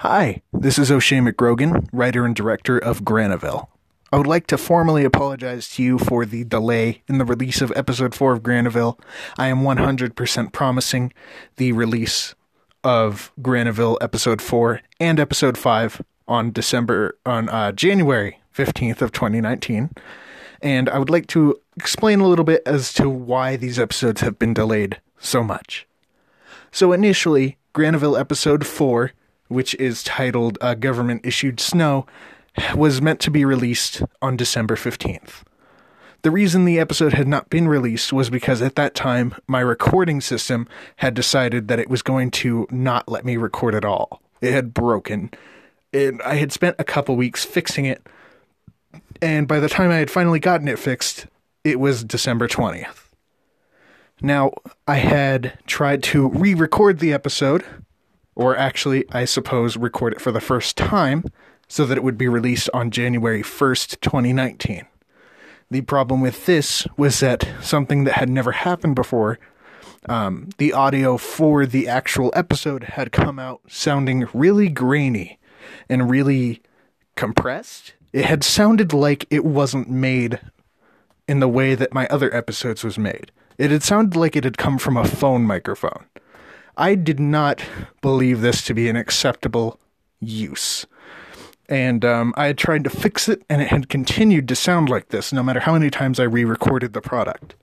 Hi, this is O'Shea McGrogan, writer and director of Granaville. I would like to formally apologize to you for the delay in the release of episode 4 of Granaville. I am 100% promising the release of Granaville episode 4 and episode 5 on December on uh, January 15th of 2019. And I would like to explain a little bit as to why these episodes have been delayed so much. So initially, Granaville episode 4, which is titled uh, Government Issued Snow, was meant to be released on December 15th. The reason the episode had not been released was because at that time my recording system had decided that it was going to not let me record at all. It had broken. And I had spent a couple weeks fixing it. And by the time I had finally gotten it fixed, it was December 20th. Now, I had tried to re record the episode, or actually, I suppose, record it for the first time so that it would be released on January 1st, 2019. The problem with this was that something that had never happened before, um, the audio for the actual episode had come out sounding really grainy and really compressed. It had sounded like it wasn't made in the way that my other episodes was made. It had sounded like it had come from a phone microphone. I did not believe this to be an acceptable use and um, I had tried to fix it, and it had continued to sound like this no matter how many times I re recorded the product.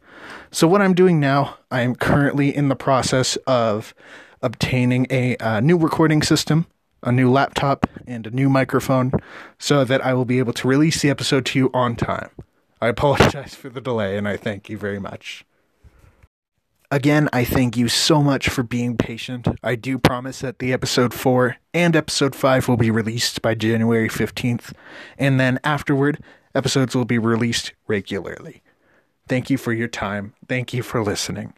So, what I'm doing now, I am currently in the process of obtaining a, a new recording system, a new laptop, and a new microphone so that I will be able to release the episode to you on time. I apologize for the delay, and I thank you very much. Again, I thank you so much for being patient. I do promise that the episode 4 and episode 5 will be released by January 15th, and then afterward, episodes will be released regularly. Thank you for your time. Thank you for listening.